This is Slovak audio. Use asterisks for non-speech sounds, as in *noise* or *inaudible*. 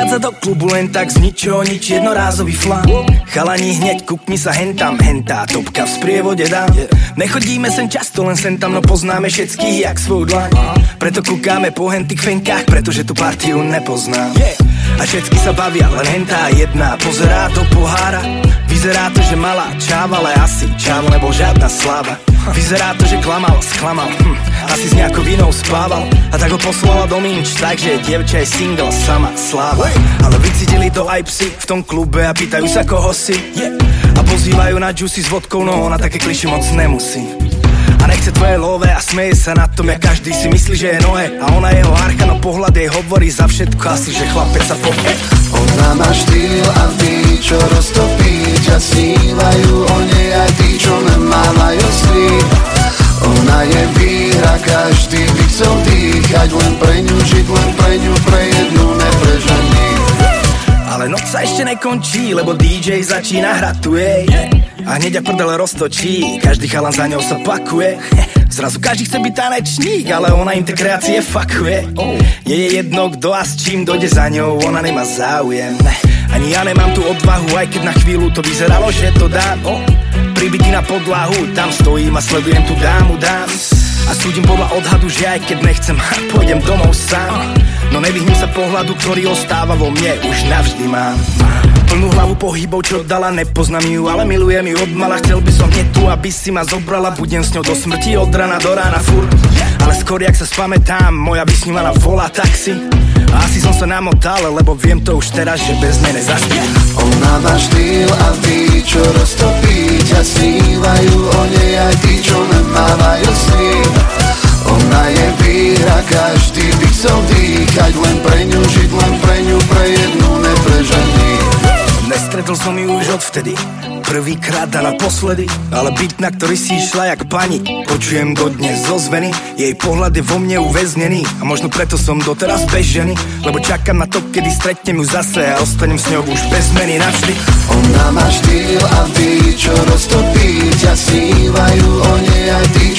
Prichádza do klubu len tak z ničoho nič jednorázový flám Chalani hneď kukni sa hentam, hentá topka v sprievode dám. Nechodíme sem často, len sem tam, no poznáme všetkých jak svoju dlaň. Preto kúkáme po hentých fenkách, pretože tu partiu nepoznám. A všetky sa bavia, len hentá jedna Pozerá do pohára. Vyzerá to, že malá čáva, ale asi čáv, nebo žiadna sláva Vyzerá to, že klamal, sklamal hm, Asi s nejakou vinou spával. A tak ho poslala do minč Takže dievča je single, sama sláva. Ale vycítili to aj psi v tom klube A pýtajú sa koho si. Yeah. A pozývajú na juicy s vodkou No ona také kliši moc nemusí. A nechce tvoje love a smeje sa na tom, jak každý si myslí, že je nohe A ona jeho archa, no pohľad jej hovorí za všetko Asi, že chlapec sa pohne Ona má štýl a tí, čo roztopí ťa snívajú každý by chcel dýchať Len pre ňu žiť, len pre ňu, pre jednu neprežení Ale noc sa ešte nekončí, lebo DJ začína hrať tu jej. A hneď a prdel roztočí, každý chalan za ňou sa pakuje. *laughs* Zrazu každý chce byť tanečník, ale ona im tie kreácie fakuje. Je jej jedno kto a s čím dojde za ňou, ona nemá záujem. Ani ja nemám tú odvahu, aj keď na chvíľu to vyzeralo, že to dám Pribitý na podlahu, tam stojím a sledujem tú dámu, dám a súdim podľa odhadu, že aj keď nechcem, pôjdem domov sám. No nevyhnem sa pohľadu, ktorý ostáva vo mne, už navždy mám. Plnú hlavu pohybov, čo dala, nepoznám ju, ale milujem ju od mala. Chcel by som hneď tu, aby si ma zobrala, budem s ňou do smrti od rana do rána furt. Ale skôr, jak sa spamätám, moja vysnívaná volá taxi. A asi som sa namotal, lebo viem to už teraz, že bez nej nezaspím Ona má štýl a tí, čo roztopí. Ťa snívajú o nej aj tí, čo nemávajú každý by chcel dýchať Len pre ňu žiť, len pre ňu, pre jednu neprežení Nestretol som ju už odvtedy. Prvýkrát a naposledy. Ale byt, na ktorý si išla jak pani Počujem go dnes zo zveny. Jej pohľad je vo mne uväznený. A možno preto som doteraz bez ženy Lebo čakám na to, kedy stretnem ju zase A ostanem s ňou už bez zmeny navždy. Ona má štýl a tí, čo roztopí. Ťa snívajú o nej aj tí,